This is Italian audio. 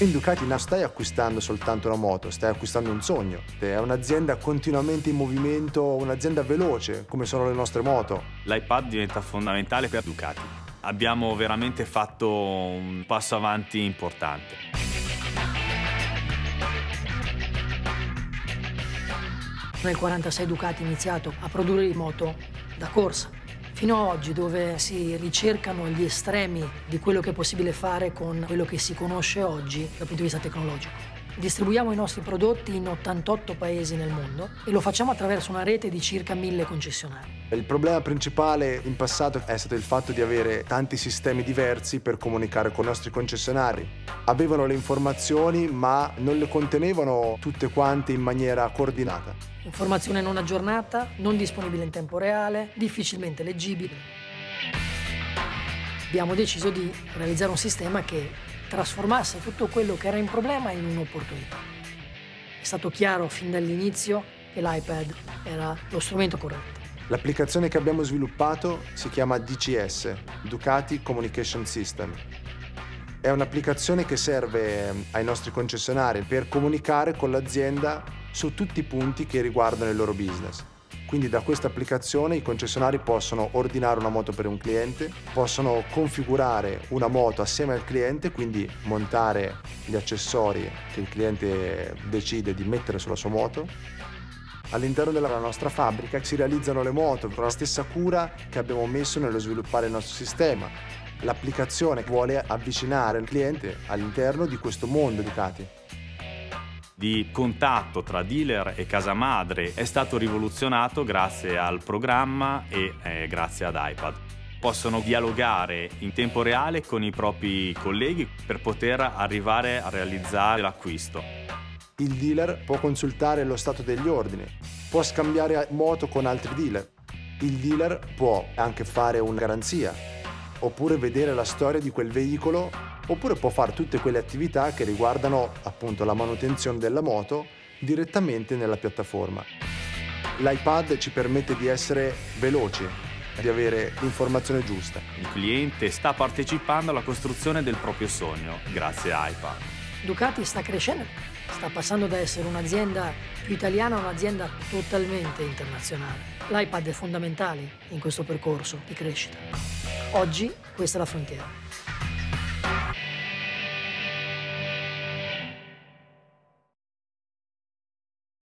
In Ducati non stai acquistando soltanto una moto, stai acquistando un sogno. È un'azienda continuamente in movimento, un'azienda veloce, come sono le nostre moto. L'iPad diventa fondamentale per Ducati. Abbiamo veramente fatto un passo avanti importante. Nel 46 Ducati ha iniziato a produrre moto da corsa fino ad oggi dove si ricercano gli estremi di quello che è possibile fare con quello che si conosce oggi dal punto di vista tecnologico. Distribuiamo i nostri prodotti in 88 paesi nel mondo e lo facciamo attraverso una rete di circa 1000 concessionari. Il problema principale in passato è stato il fatto di avere tanti sistemi diversi per comunicare con i nostri concessionari. Avevano le informazioni ma non le contenevano tutte quante in maniera coordinata. Informazione non aggiornata, non disponibile in tempo reale, difficilmente leggibile. Abbiamo deciso di realizzare un sistema che trasformasse tutto quello che era in problema in un'opportunità. È stato chiaro fin dall'inizio che l'iPad era lo strumento corretto. L'applicazione che abbiamo sviluppato si chiama DCS, Ducati Communication System. È un'applicazione che serve ai nostri concessionari per comunicare con l'azienda su tutti i punti che riguardano il loro business. Quindi da questa applicazione i concessionari possono ordinare una moto per un cliente, possono configurare una moto assieme al cliente, quindi montare gli accessori che il cliente decide di mettere sulla sua moto. All'interno della nostra fabbrica si realizzano le moto con la stessa cura che abbiamo messo nello sviluppare il nostro sistema. L'applicazione vuole avvicinare il cliente all'interno di questo mondo Ducati di contatto tra dealer e casa madre è stato rivoluzionato grazie al programma e eh, grazie ad iPad. Possono dialogare in tempo reale con i propri colleghi per poter arrivare a realizzare l'acquisto. Il dealer può consultare lo stato degli ordini, può scambiare moto con altri dealer. Il dealer può anche fare una garanzia, oppure vedere la storia di quel veicolo oppure può fare tutte quelle attività che riguardano appunto la manutenzione della moto direttamente nella piattaforma. L'iPad ci permette di essere veloci, di avere l'informazione giusta. Il cliente sta partecipando alla costruzione del proprio sogno grazie a iPad. Ducati sta crescendo, sta passando da essere un'azienda più italiana a un'azienda totalmente internazionale. L'iPad è fondamentale in questo percorso di crescita. Oggi questa è la frontiera.